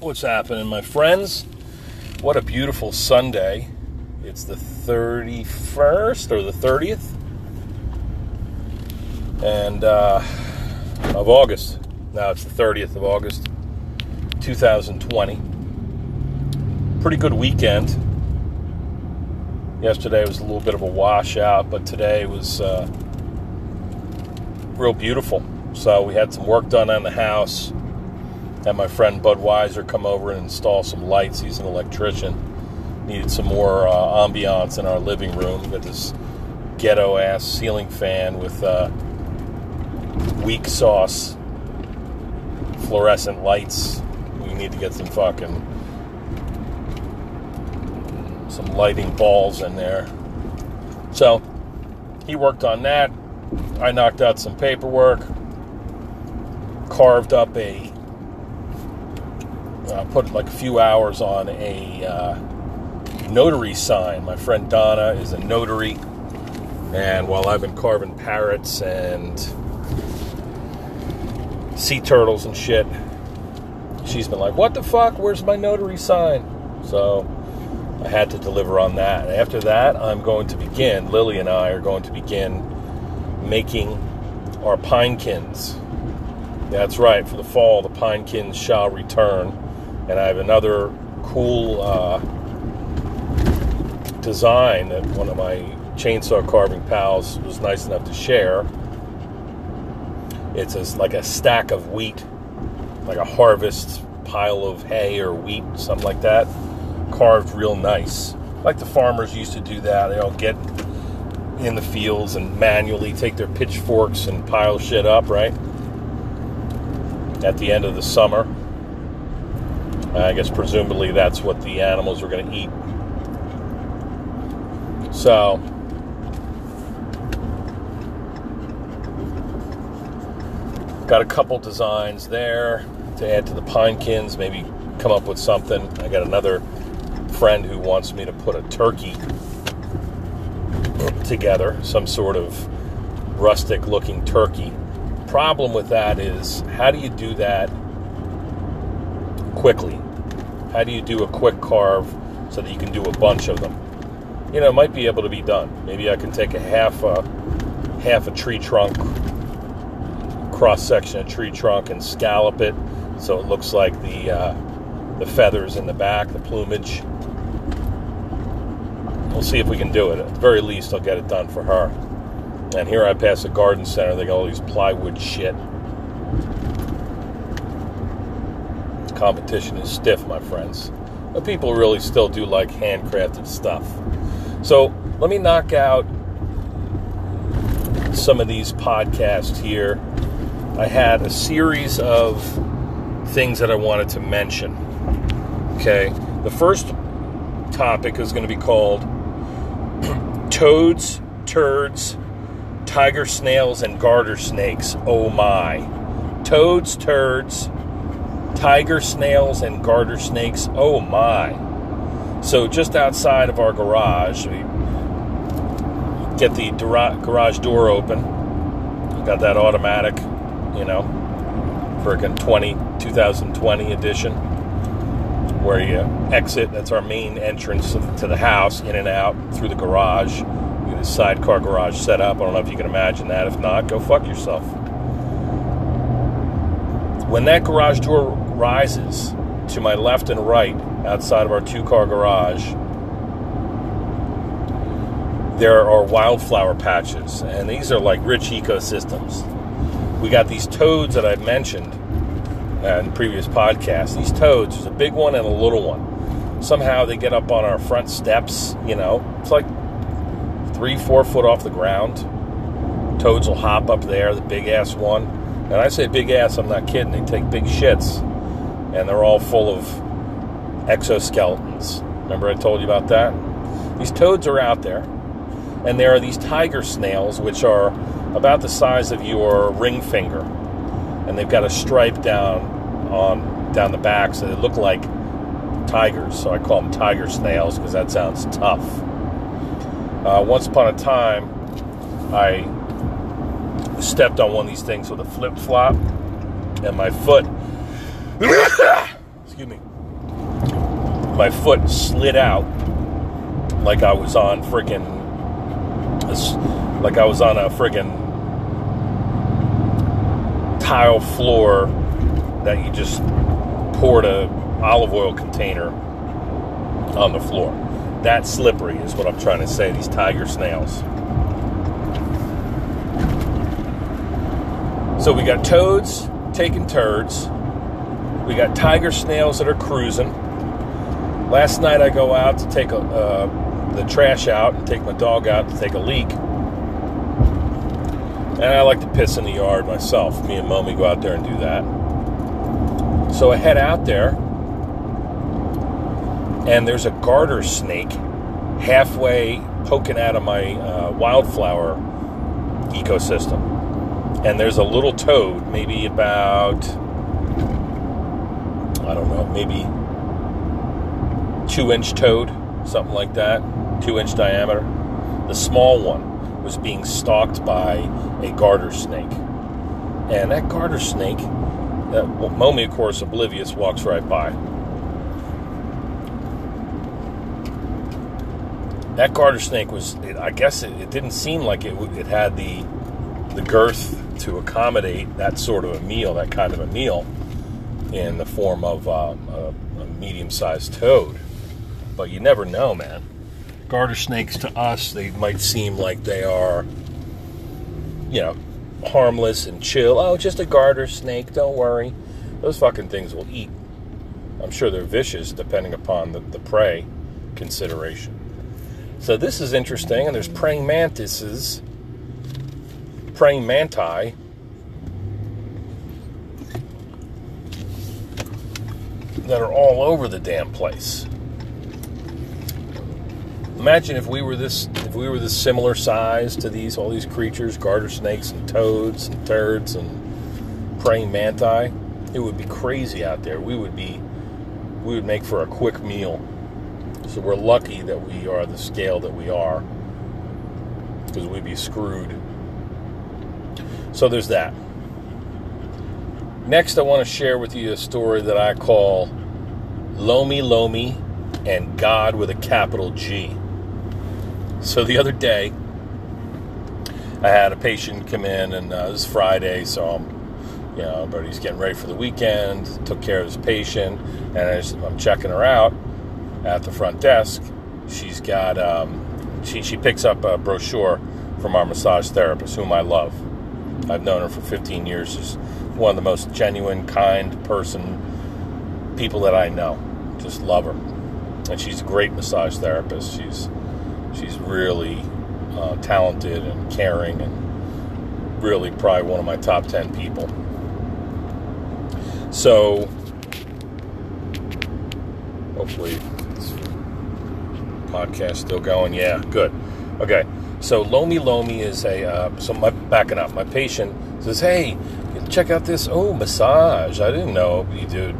What's happening, my friends? What a beautiful Sunday. It's the 31st or the 30th and uh, of August. Now it's the 30th of August, 2020. Pretty good weekend. Yesterday was a little bit of a washout, but today was uh, real beautiful. So we had some work done on the house had my friend Bud Weiser come over and install some lights. He's an electrician. Needed some more uh, ambiance in our living room. Got this ghetto ass ceiling fan with uh, weak sauce fluorescent lights. We need to get some fucking some lighting balls in there. So he worked on that. I knocked out some paperwork, carved up a uh, put like a few hours on a uh, notary sign. My friend Donna is a notary, and while I've been carving parrots and sea turtles and shit, she's been like, "What the fuck? Where's my notary sign?" So I had to deliver on that. After that, I'm going to begin. Lily and I are going to begin making our pinekins. That's right. For the fall, the pinekins shall return and I have another cool uh, design that one of my chainsaw carving pals was nice enough to share. It's a, like a stack of wheat, like a harvest pile of hay or wheat, something like that, carved real nice. Like the farmers used to do that. They all get in the fields and manually take their pitchforks and pile shit up, right? At the end of the summer. I guess presumably that's what the animals are going to eat. So, got a couple designs there to add to the pinekins, maybe come up with something. I got another friend who wants me to put a turkey together, some sort of rustic looking turkey. Problem with that is, how do you do that quickly? How do you do a quick carve so that you can do a bunch of them? You know, it might be able to be done. Maybe I can take a half a half a tree trunk, cross section of tree trunk, and scallop it so it looks like the uh, the feathers in the back, the plumage. We'll see if we can do it. At the very least, I'll get it done for her. And here I pass a garden center. They got all these plywood shit. Competition is stiff, my friends. But people really still do like handcrafted stuff. So let me knock out some of these podcasts here. I had a series of things that I wanted to mention. Okay. The first topic is going to be called Toads, Turds, Tiger Snails, and Garter Snakes. Oh my. Toads, Turds, tiger snails and garter snakes. Oh my. So just outside of our garage, we get the garage door open. Got that automatic, you know, freaking 20 2020 edition where you exit. That's our main entrance to the house, in and out through the garage. We have a sidecar garage set up. I don't know if you can imagine that. If not, go fuck yourself. When that garage door rises to my left and right outside of our two car garage, there are wildflower patches, and these are like rich ecosystems. We got these toads that I've mentioned in previous podcasts. These toads, there's a big one and a little one. Somehow they get up on our front steps, you know, it's like three, four foot off the ground. Toads will hop up there, the big ass one. And I say big ass, I'm not kidding. They take big shits and they're all full of exoskeletons. Remember, I told you about that? These toads are out there, and there are these tiger snails, which are about the size of your ring finger, and they've got a stripe down on down the back, so they look like tigers. So I call them tiger snails because that sounds tough. Uh, once upon a time, I stepped on one of these things with a flip flop, and my foot Excuse me. my foot slid out like I was on friggin' like I was on a friggin' tile floor that you just poured a olive oil container on the floor. That slippery is what I'm trying to say. These tiger snails. So we got toads taking turds. We got tiger snails that are cruising. Last night I go out to take a, uh, the trash out and take my dog out to take a leak. And I like to piss in the yard myself. Me and Mommy go out there and do that. So I head out there, and there's a garter snake halfway poking out of my uh, wildflower ecosystem. And there's a little toad, maybe about, I don't know, maybe two inch toad, something like that, two inch diameter. The small one was being stalked by a garter snake. And that garter snake, that Mommy, of course, oblivious, walks right by. That garter snake was, I guess it, it didn't seem like it, it had the, the girth to accommodate that sort of a meal, that kind of a meal, in the form of uh, a, a medium sized toad but you never know, man. Garter snakes to us, they might seem like they are, you know, harmless and chill. Oh, just a garter snake, don't worry. Those fucking things will eat. I'm sure they're vicious depending upon the, the prey consideration. So this is interesting, and there's praying mantises, praying manti. That are all over the damn place. Imagine if we were this if we were this similar size to these all these creatures garter snakes and toads and turds and praying manti. It would be crazy out there. We would be we would make for a quick meal. So we're lucky that we are the scale that we are because we'd be screwed. So there's that. Next i want to share with you a story that i call lomi lomi and god with a capital g so the other day, I had a patient come in, and uh, it was Friday, so I'm, you know, everybody's getting ready for the weekend. Took care of this patient, and I am checking her out at the front desk. She's got, um, she she picks up a brochure from our massage therapist, whom I love. I've known her for 15 years. She's one of the most genuine, kind person people that I know. Just love her, and she's a great massage therapist. She's she's really uh, talented and caring and really probably one of my top 10 people. So, hopefully, this podcast still going. Yeah, good. Okay, so Lomi Lomi is a, uh, so my, backing up, my patient says, hey, check out this, oh, massage. I didn't know you do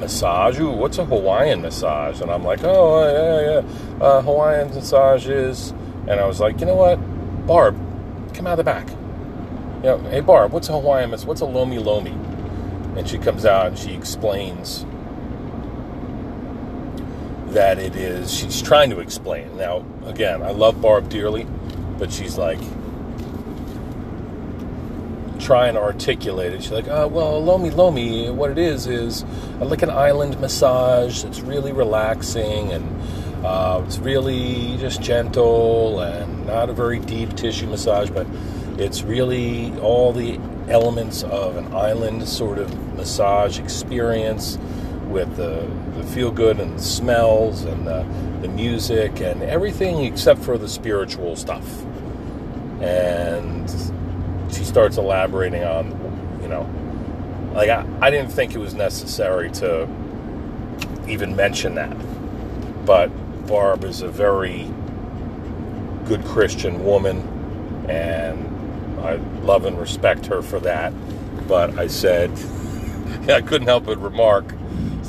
massage. Ooh, what's a Hawaiian massage? And I'm like, oh, yeah, yeah. Uh, Hawaiian massages. And I was like, you know what? Barb, come out of the back. You know, hey, Barb, what's a Hawaiian massage? What's a Lomi Lomi? And she comes out and she explains that it is, she's trying to explain. Now, again, I love Barb dearly, but she's like, try and articulate it. She's like, oh, well, Lomi Lomi, what it is is like an island massage. It's really relaxing and uh, it's really just gentle and not a very deep tissue massage, but it's really all the elements of an island sort of massage experience with the, the feel good and the smells and the, the music and everything except for the spiritual stuff. And she starts elaborating on, you know, like I, I didn't think it was necessary to even mention that. But Barb is a very good Christian woman, and I love and respect her for that. But I said, I couldn't help but remark,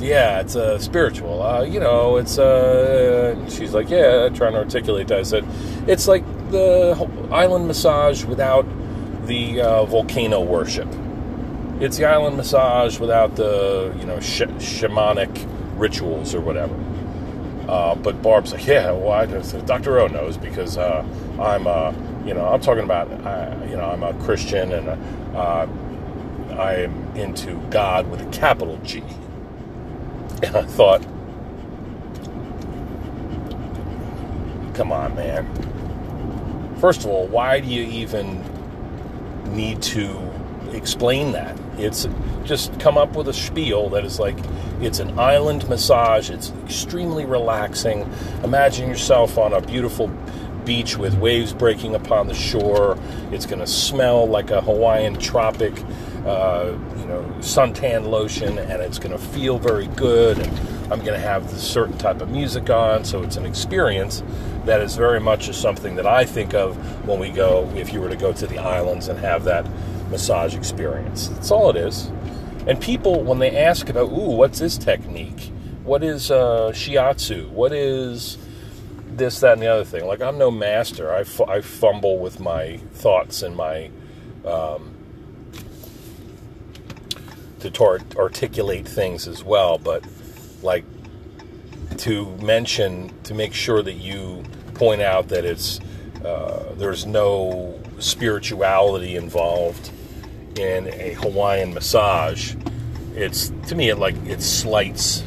yeah, it's a uh, spiritual. Uh, you know, it's uh, she's like, yeah, trying to articulate that. I said, it's like the island massage without the uh, volcano worship. It's the island massage without the you know sh- shamanic rituals or whatever. Uh, but Barb's like, yeah? Well, Dr. O knows because uh, I'm, uh, you know, I'm talking about, uh, you know, I'm a Christian and uh, I'm into God with a capital G. And I thought, come on, man. First of all, why do you even need to explain that? It's just come up with a spiel that is like it's an island massage. It's extremely relaxing. Imagine yourself on a beautiful beach with waves breaking upon the shore. It's going to smell like a Hawaiian tropic, uh, you know, suntan lotion, and it's going to feel very good. And I'm going to have this certain type of music on, so it's an experience that is very much something that I think of when we go. If you were to go to the islands and have that massage experience, that's all it is. And people, when they ask about, ooh, what's this technique? What is uh, shiatsu? What is this, that, and the other thing? Like, I'm no master. I, f- I fumble with my thoughts and my. Um, to tar- articulate things as well, but like to mention, to make sure that you point out that it's uh, there's no spirituality involved in a Hawaiian massage, it's to me it like it slights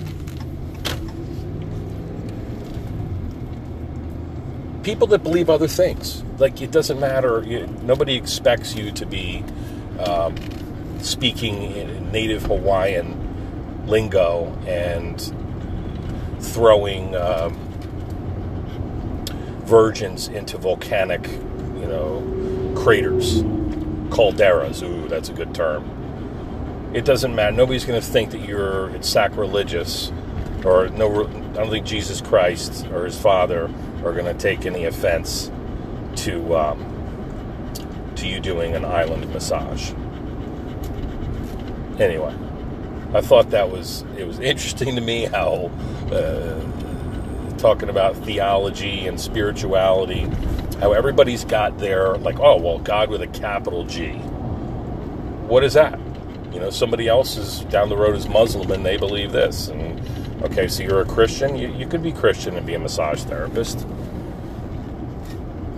people that believe other things. Like it doesn't matter. You, nobody expects you to be um, speaking in native Hawaiian lingo and throwing um, virgins into volcanic, you know, craters calderas. Ooh, that's a good term. It doesn't matter. Nobody's going to think that you're it's sacrilegious, or no. I don't think Jesus Christ or His Father are going to take any offense to um, to you doing an island massage. Anyway, I thought that was it was interesting to me how uh, talking about theology and spirituality how everybody's got their like oh well god with a capital g. What is that? You know somebody else is down the road is muslim and they believe this. And okay so you're a christian? You, you could be christian and be a massage therapist.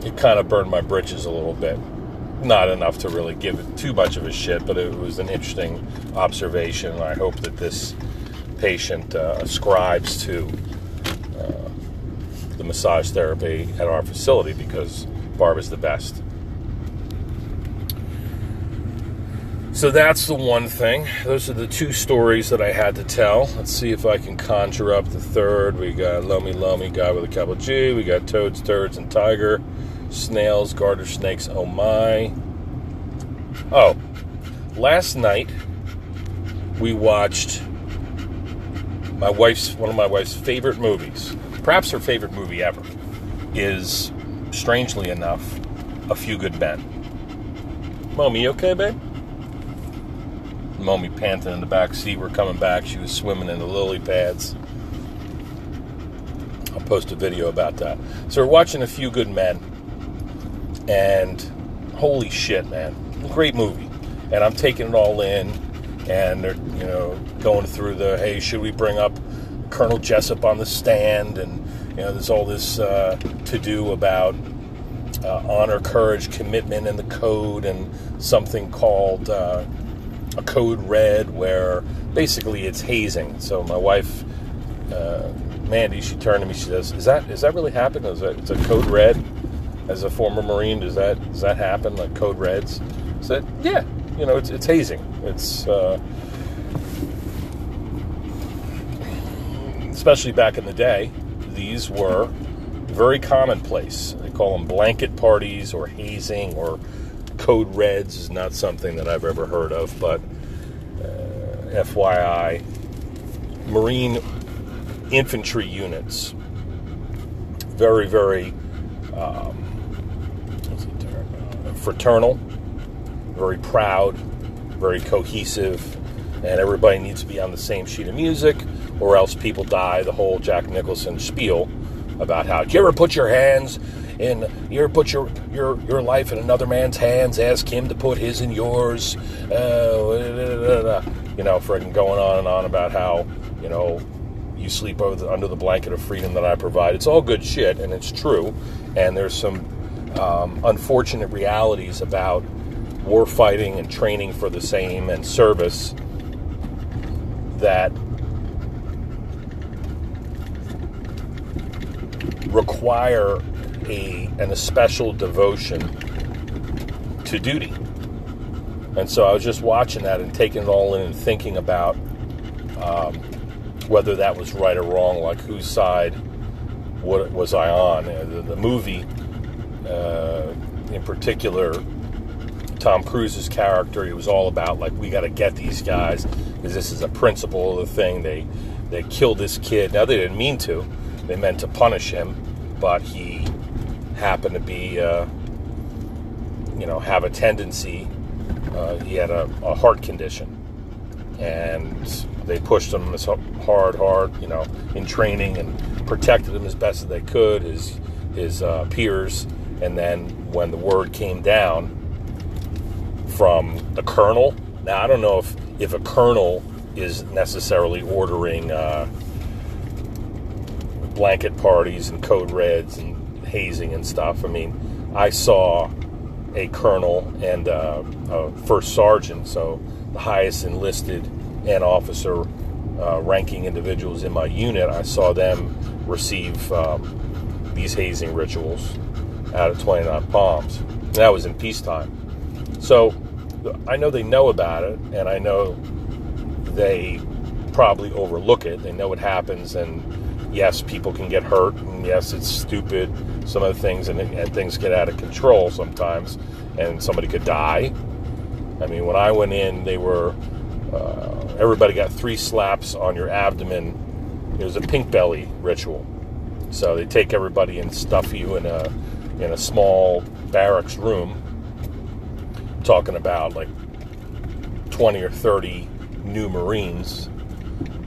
It kind of burned my britches a little bit not enough to really give it too much of a shit but it was an interesting observation and i hope that this patient uh, ascribes to the massage therapy at our facility because Barb is the best. So that's the one thing. Those are the two stories that I had to tell. Let's see if I can conjure up the third. We got Lomi Lomi, guy with a capital G. We got Toads, Turds, and Tiger. Snails, Garter Snakes, oh my. Oh, last night we watched my wife's one of my wife's favorite movies perhaps her favorite movie ever, is, strangely enough, A Few Good Men. Mommy, okay, babe? Mommy panting in the back seat. We're coming back. She was swimming in the lily pads. I'll post a video about that. So we're watching A Few Good Men, and holy shit, man, great movie. And I'm taking it all in, and they're you know going through the hey, should we bring up Colonel Jessup on the stand, and you know, there's all this uh, to do about uh, honor, courage, commitment, and the code, and something called uh, a code red, where basically it's hazing. So my wife, uh, Mandy, she turned to me. She says, "Is that is that really happening? Is that it's a code red?" As a former Marine, does that does that happen? Like code reds? Said, "Yeah, you know, it's it's hazing. It's." Uh, especially back in the day, these were very commonplace. They call them blanket parties or hazing or code reds is not something that I've ever heard of, but uh, FYI, Marine infantry units, very, very um, fraternal, very proud, very cohesive, and everybody needs to be on the same sheet of music or else people die. The whole Jack Nicholson spiel about how do you ever put your hands in, you ever put your your your life in another man's hands, ask him to put his in yours. Uh, you know, friggin' going on and on about how you know you sleep the, under the blanket of freedom that I provide. It's all good shit, and it's true. And there's some um, unfortunate realities about war fighting and training for the same and service that require a an especial devotion to duty. And so I was just watching that and taking it all in and thinking about um, whether that was right or wrong, like whose side what was I on. Uh, the, the movie, uh, in particular, Tom Cruise's character, he was all about like we got to get these guys because this is a principle of the thing. They they killed this kid. Now they didn't mean to; they meant to punish him, but he happened to be, uh, you know, have a tendency. Uh, he had a, a heart condition, and they pushed him as hard, hard, you know, in training and protected him as best as they could, his his uh, peers. And then when the word came down from the colonel, now I don't know if if a colonel is necessarily ordering uh, blanket parties and code reds and hazing and stuff. I mean, I saw a colonel and uh, a first sergeant, so the highest enlisted and officer uh, ranking individuals in my unit. I saw them receive um, these hazing rituals out of 29 Palms. And that was in peacetime. So I know they know about it, and I know they probably overlook it. They know it happens, and yes, people can get hurt, and yes, it's stupid, some of the things, and, and things get out of control sometimes, and somebody could die. I mean, when I went in, they were, uh, everybody got three slaps on your abdomen. It was a pink belly ritual. So they take everybody and stuff you in a in a small barracks room. Talking about like 20 or 30 new Marines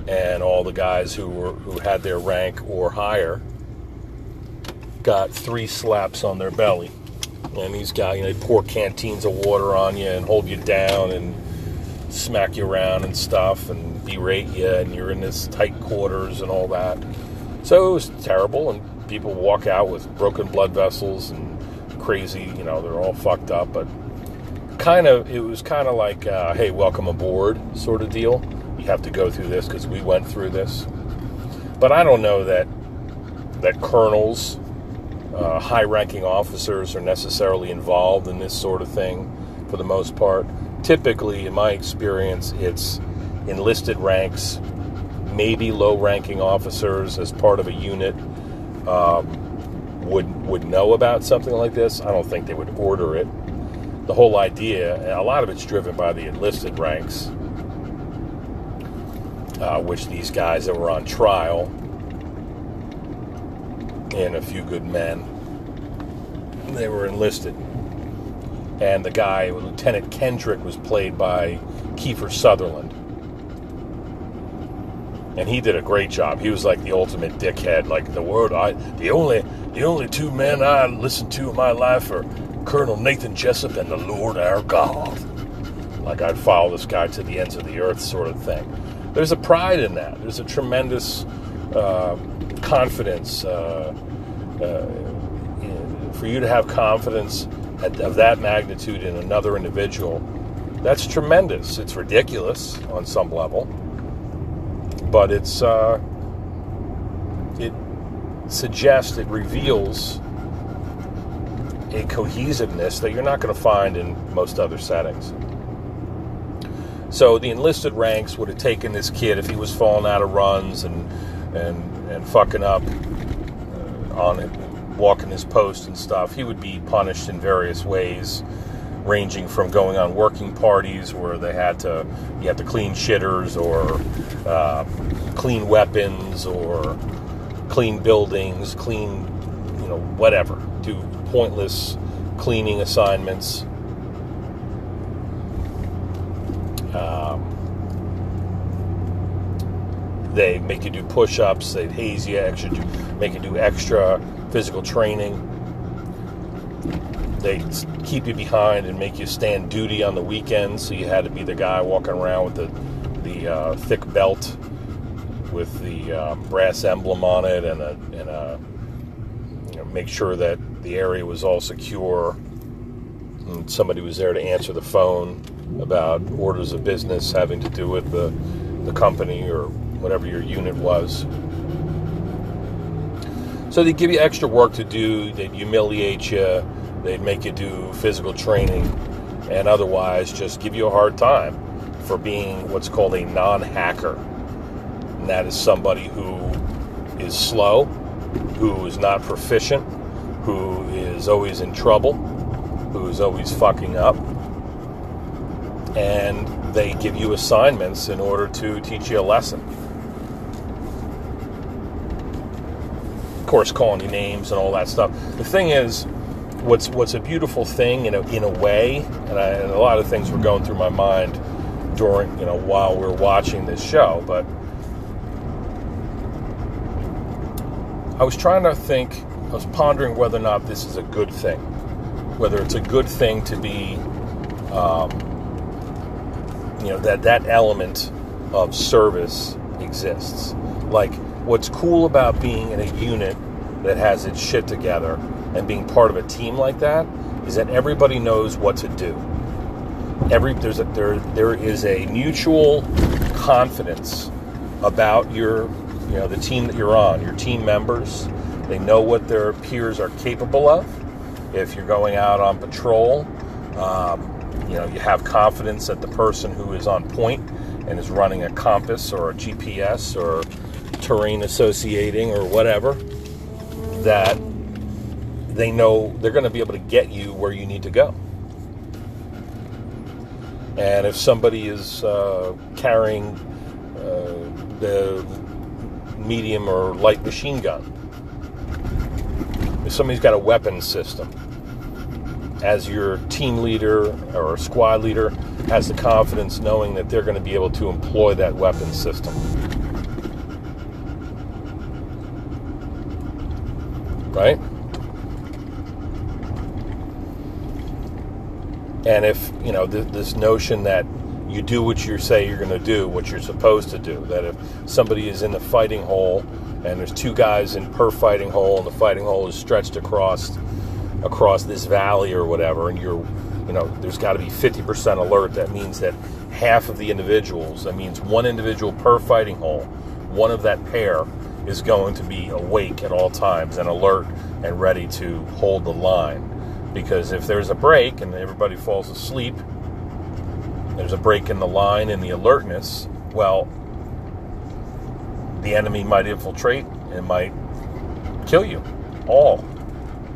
and all the guys who were who had their rank or higher got three slaps on their belly. And these guys, you know, they pour canteens of water on you and hold you down and smack you around and stuff and berate you, and you're in this tight quarters and all that. So it was terrible, and people walk out with broken blood vessels and crazy, you know, they're all fucked up, but kind of, it was kind of like, uh, hey, welcome aboard sort of deal you have to go through this because we went through this. But I don't know that that colonels, uh, high-ranking officers are necessarily involved in this sort of thing for the most part. Typically, in my experience, it's enlisted ranks, maybe low-ranking officers as part of a unit um, would would know about something like this. I don't think they would order it. The whole idea, a lot of it's driven by the enlisted ranks uh, which these guys that were on trial and a few good men, they were enlisted. And the guy, Lieutenant Kendrick, was played by Kiefer Sutherland. And he did a great job. He was like the ultimate dickhead. Like the word I, the only, the only two men I listened to in my life are Colonel Nathan Jessup and the Lord our God. Like I'd follow this guy to the ends of the earth, sort of thing there's a pride in that. There's a tremendous uh, confidence. Uh, uh, for you to have confidence at, of that magnitude in another individual, that's tremendous. It's ridiculous on some level, but it's uh, it suggests it reveals a cohesiveness that you're not going to find in most other settings. So the enlisted ranks would have taken this kid if he was falling out of runs and and and fucking up uh, on it, walking his post and stuff. He would be punished in various ways, ranging from going on working parties where they had to you had to clean shitters or uh, clean weapons or clean buildings, clean you know whatever, do pointless cleaning assignments Um, they make you do push-ups. They haze you, do, make you do extra physical training. They keep you behind and make you stand duty on the weekends. So you had to be the guy walking around with the the uh, thick belt with the um, brass emblem on it and a, and a you know, make sure that the area was all secure. And somebody was there to answer the phone about orders of business having to do with the, the company or whatever your unit was. So they give you extra work to do, they'd humiliate you, they'd make you do physical training, and otherwise just give you a hard time for being what's called a non hacker. And that is somebody who is slow, who is not proficient, who is always in trouble, who is always fucking up. And they give you assignments in order to teach you a lesson. Of course, calling you names and all that stuff. The thing is, what's what's a beautiful thing in a, in a way, and, I, and a lot of things were going through my mind during you know while we we're watching this show, but I was trying to think. I was pondering whether or not this is a good thing, whether it's a good thing to be, um, you know, that that element of service exists. Like, what's cool about being in a unit that has its shit together and being part of a team like that is that everybody knows what to do. Every there's a there there is a mutual confidence about your you know the team that you're on, your team members. They know what their peers are capable of. If you're going out on patrol, um, you know you have confidence that the person who is on point and is running a compass or a GPS or terrain associating or whatever that they know they're going to be able to get you where you need to go. And if somebody is uh, carrying uh, the medium or light machine gun, if somebody's got a weapon system, as your team leader or squad leader has the confidence knowing that they're going to be able to employ that weapon system. Right? And if, you know, th- this notion that you do what you say you're going to do, what you're supposed to do, that if somebody is in the fighting hole and there's two guys in per fighting hole and the fighting hole is stretched across across this valley or whatever and you're you know there's got to be 50% alert that means that half of the individuals that means one individual per fighting hole one of that pair is going to be awake at all times and alert and ready to hold the line because if there's a break and everybody falls asleep there's a break in the line and the alertness well the enemy might infiltrate and might kill you all.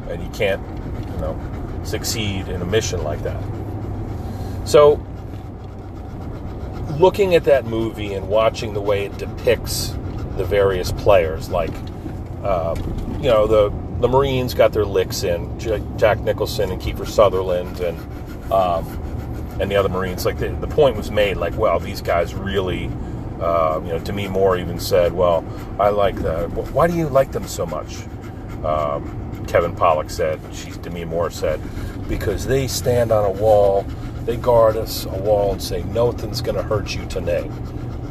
And you can't you know succeed in a mission like that. So looking at that movie and watching the way it depicts the various players like um, you know the the Marines got their licks in Jack Nicholson and Kiefer Sutherland and um, and the other Marines like the, the point was made like well these guys really uh, you know, Demi Moore even said, "Well, I like the. Why do you like them so much?" Um, Kevin Pollak said. She's Demi Moore said, "Because they stand on a wall, they guard us a wall and say nothing's going to hurt you today,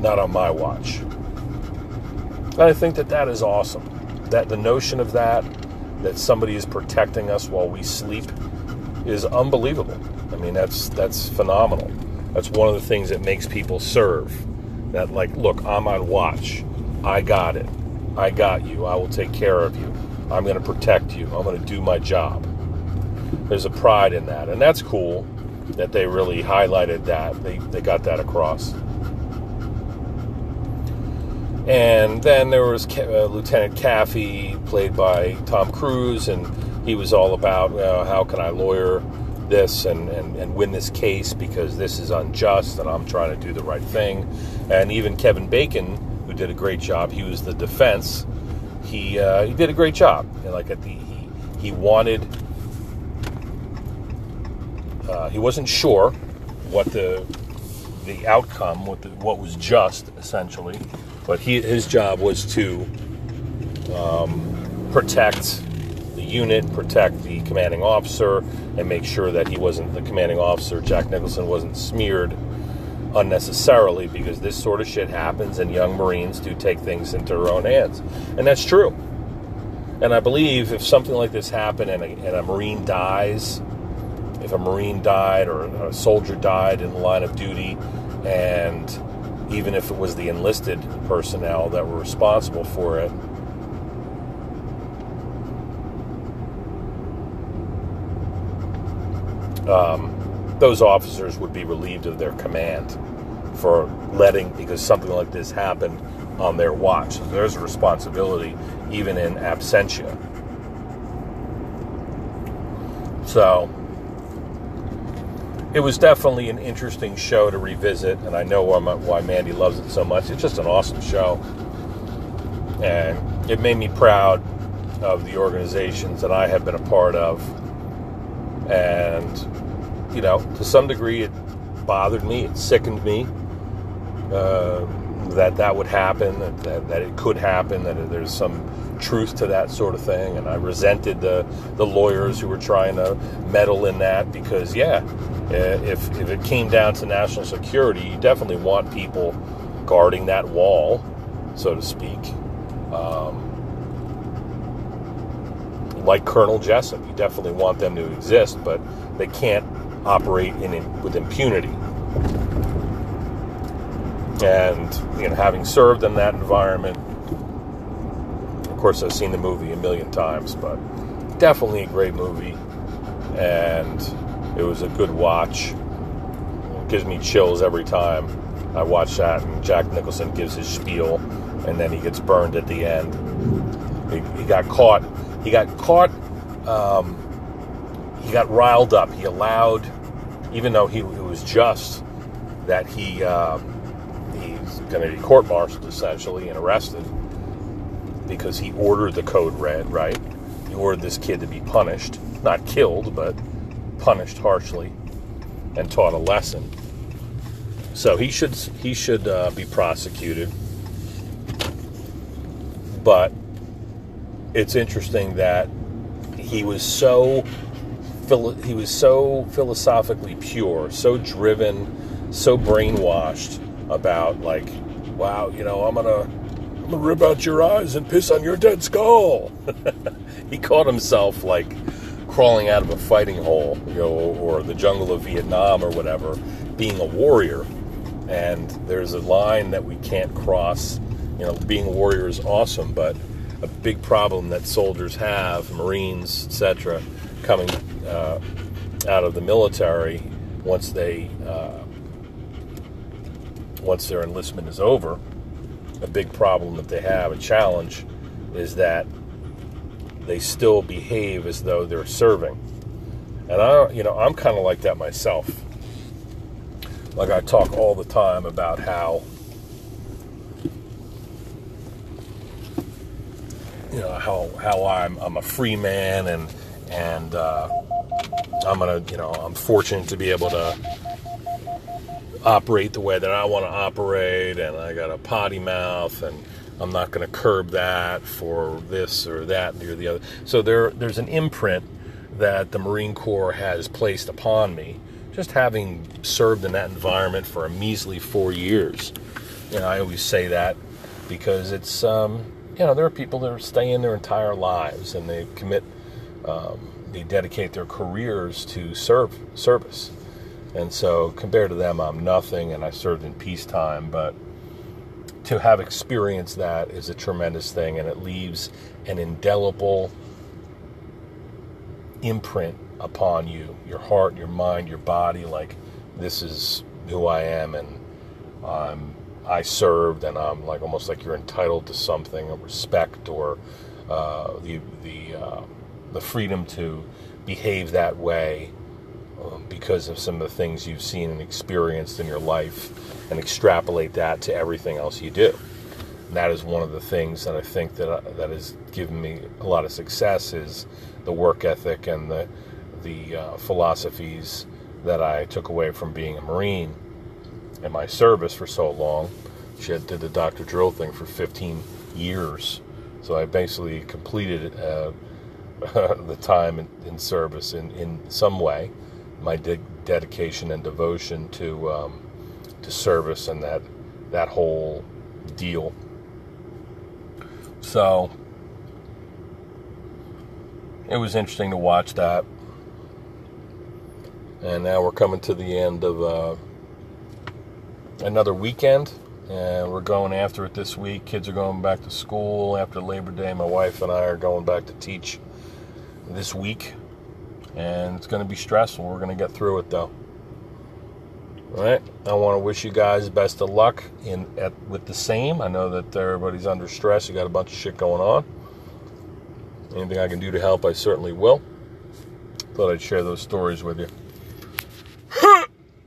not on my watch." And I think that that is awesome. That the notion of that, that somebody is protecting us while we sleep, is unbelievable. I mean, that's that's phenomenal. That's one of the things that makes people serve. That like look i'm on watch. I got it. I got you. I will take care of you. I'm going to protect you. I'm going to do my job. There's a pride in that. And that's cool that they really highlighted that. They, they got that across and then there was uh, lieutenant Kaffee played by tom cruise and he was all about uh, how can i lawyer this and, and, and win this case because this is unjust and I'm trying to do the right thing. And even Kevin Bacon, who did a great job, he was the defense. He uh, he did a great job. And like at the he he wanted uh, he wasn't sure what the the outcome, what the, what was just essentially, but he his job was to um, protect the unit, protect the commanding officer, and make sure that he wasn't the commanding officer, Jack Nicholson, wasn't smeared unnecessarily because this sort of shit happens and young Marines do take things into their own hands. And that's true. And I believe if something like this happened and a, and a Marine dies, if a Marine died or a soldier died in the line of duty, and even if it was the enlisted personnel that were responsible for it, um, those officers would be relieved of their command for letting, because something like this happened on their watch. So there's a responsibility even in absentia. So it was definitely an interesting show to revisit, and I know why, why Mandy loves it so much. It's just an awesome show, and it made me proud of the organizations that I have been a part of. And, you know, to some degree, it bothered me, it sickened me uh, that that would happen, that, that it could happen, that there's some truth to that sort of thing. And I resented the, the lawyers who were trying to meddle in that because, yeah, if, if it came down to national security, you definitely want people guarding that wall, so to speak. Um, like Colonel Jessup, you definitely want them to exist, but they can't operate in, with impunity. And you know, having served in that environment, of course, I've seen the movie a million times, but definitely a great movie, and it was a good watch. It gives me chills every time I watch that, and Jack Nicholson gives his spiel, and then he gets burned at the end. He, he got caught. He got caught. Um, he got riled up. He allowed, even though he it was just that he uh, he's going to be court-martialed essentially and arrested because he ordered the code red. Right? He ordered this kid to be punished, not killed, but punished harshly and taught a lesson. So he should he should uh, be prosecuted. But it's interesting that he was so he was so philosophically pure, so driven, so brainwashed about like, wow, you know, I'm gonna I'm gonna rip out your eyes and piss on your dead skull. he caught himself like crawling out of a fighting hole, you know, or the jungle of Vietnam or whatever, being a warrior. And there's a line that we can't cross. You know, being a warrior is awesome, but a big problem that soldiers have, Marines, etc., coming uh, out of the military once they uh, once their enlistment is over. A big problem that they have, a challenge, is that they still behave as though they're serving. And I, you know, I'm kind of like that myself. Like I talk all the time about how, you know, how how I'm I'm a free man and and uh, I'm gonna, you know, I'm fortunate to be able to operate the way that I want to operate, and I got a potty mouth and I'm not going to curb that for this or that or the other. So there, there's an imprint that the Marine Corps has placed upon me, just having served in that environment for a measly four years. You know, I always say that because it's, um, you know, there are people that are staying their entire lives and they commit, um, they dedicate their careers to serve service. And so compared to them, I'm nothing, and I served in peacetime, but to have experienced that is a tremendous thing, and it leaves an indelible imprint upon you your heart, your mind, your body. Like, this is who I am, and um, I served, and I'm like almost like you're entitled to something, a respect, or uh, the the uh, the freedom to behave that way um, because of some of the things you've seen and experienced in your life and extrapolate that to everything else you do. And that is one of the things that I think that uh, that has given me a lot of success is the work ethic and the the uh, philosophies that I took away from being a Marine and my service for so long. She did the Dr. Drill thing for 15 years. So I basically completed uh, the time in, in, service in, in some way, my de- dedication and devotion to um, to service and that that whole deal. So it was interesting to watch that. And now we're coming to the end of uh, another weekend, and we're going after it this week. Kids are going back to school after Labor Day. My wife and I are going back to teach this week, and it's going to be stressful. We're going to get through it though. All right. I want to wish you guys best of luck in at with the same. I know that everybody's under stress. You got a bunch of shit going on. Anything I can do to help, I certainly will. Thought I'd share those stories with you.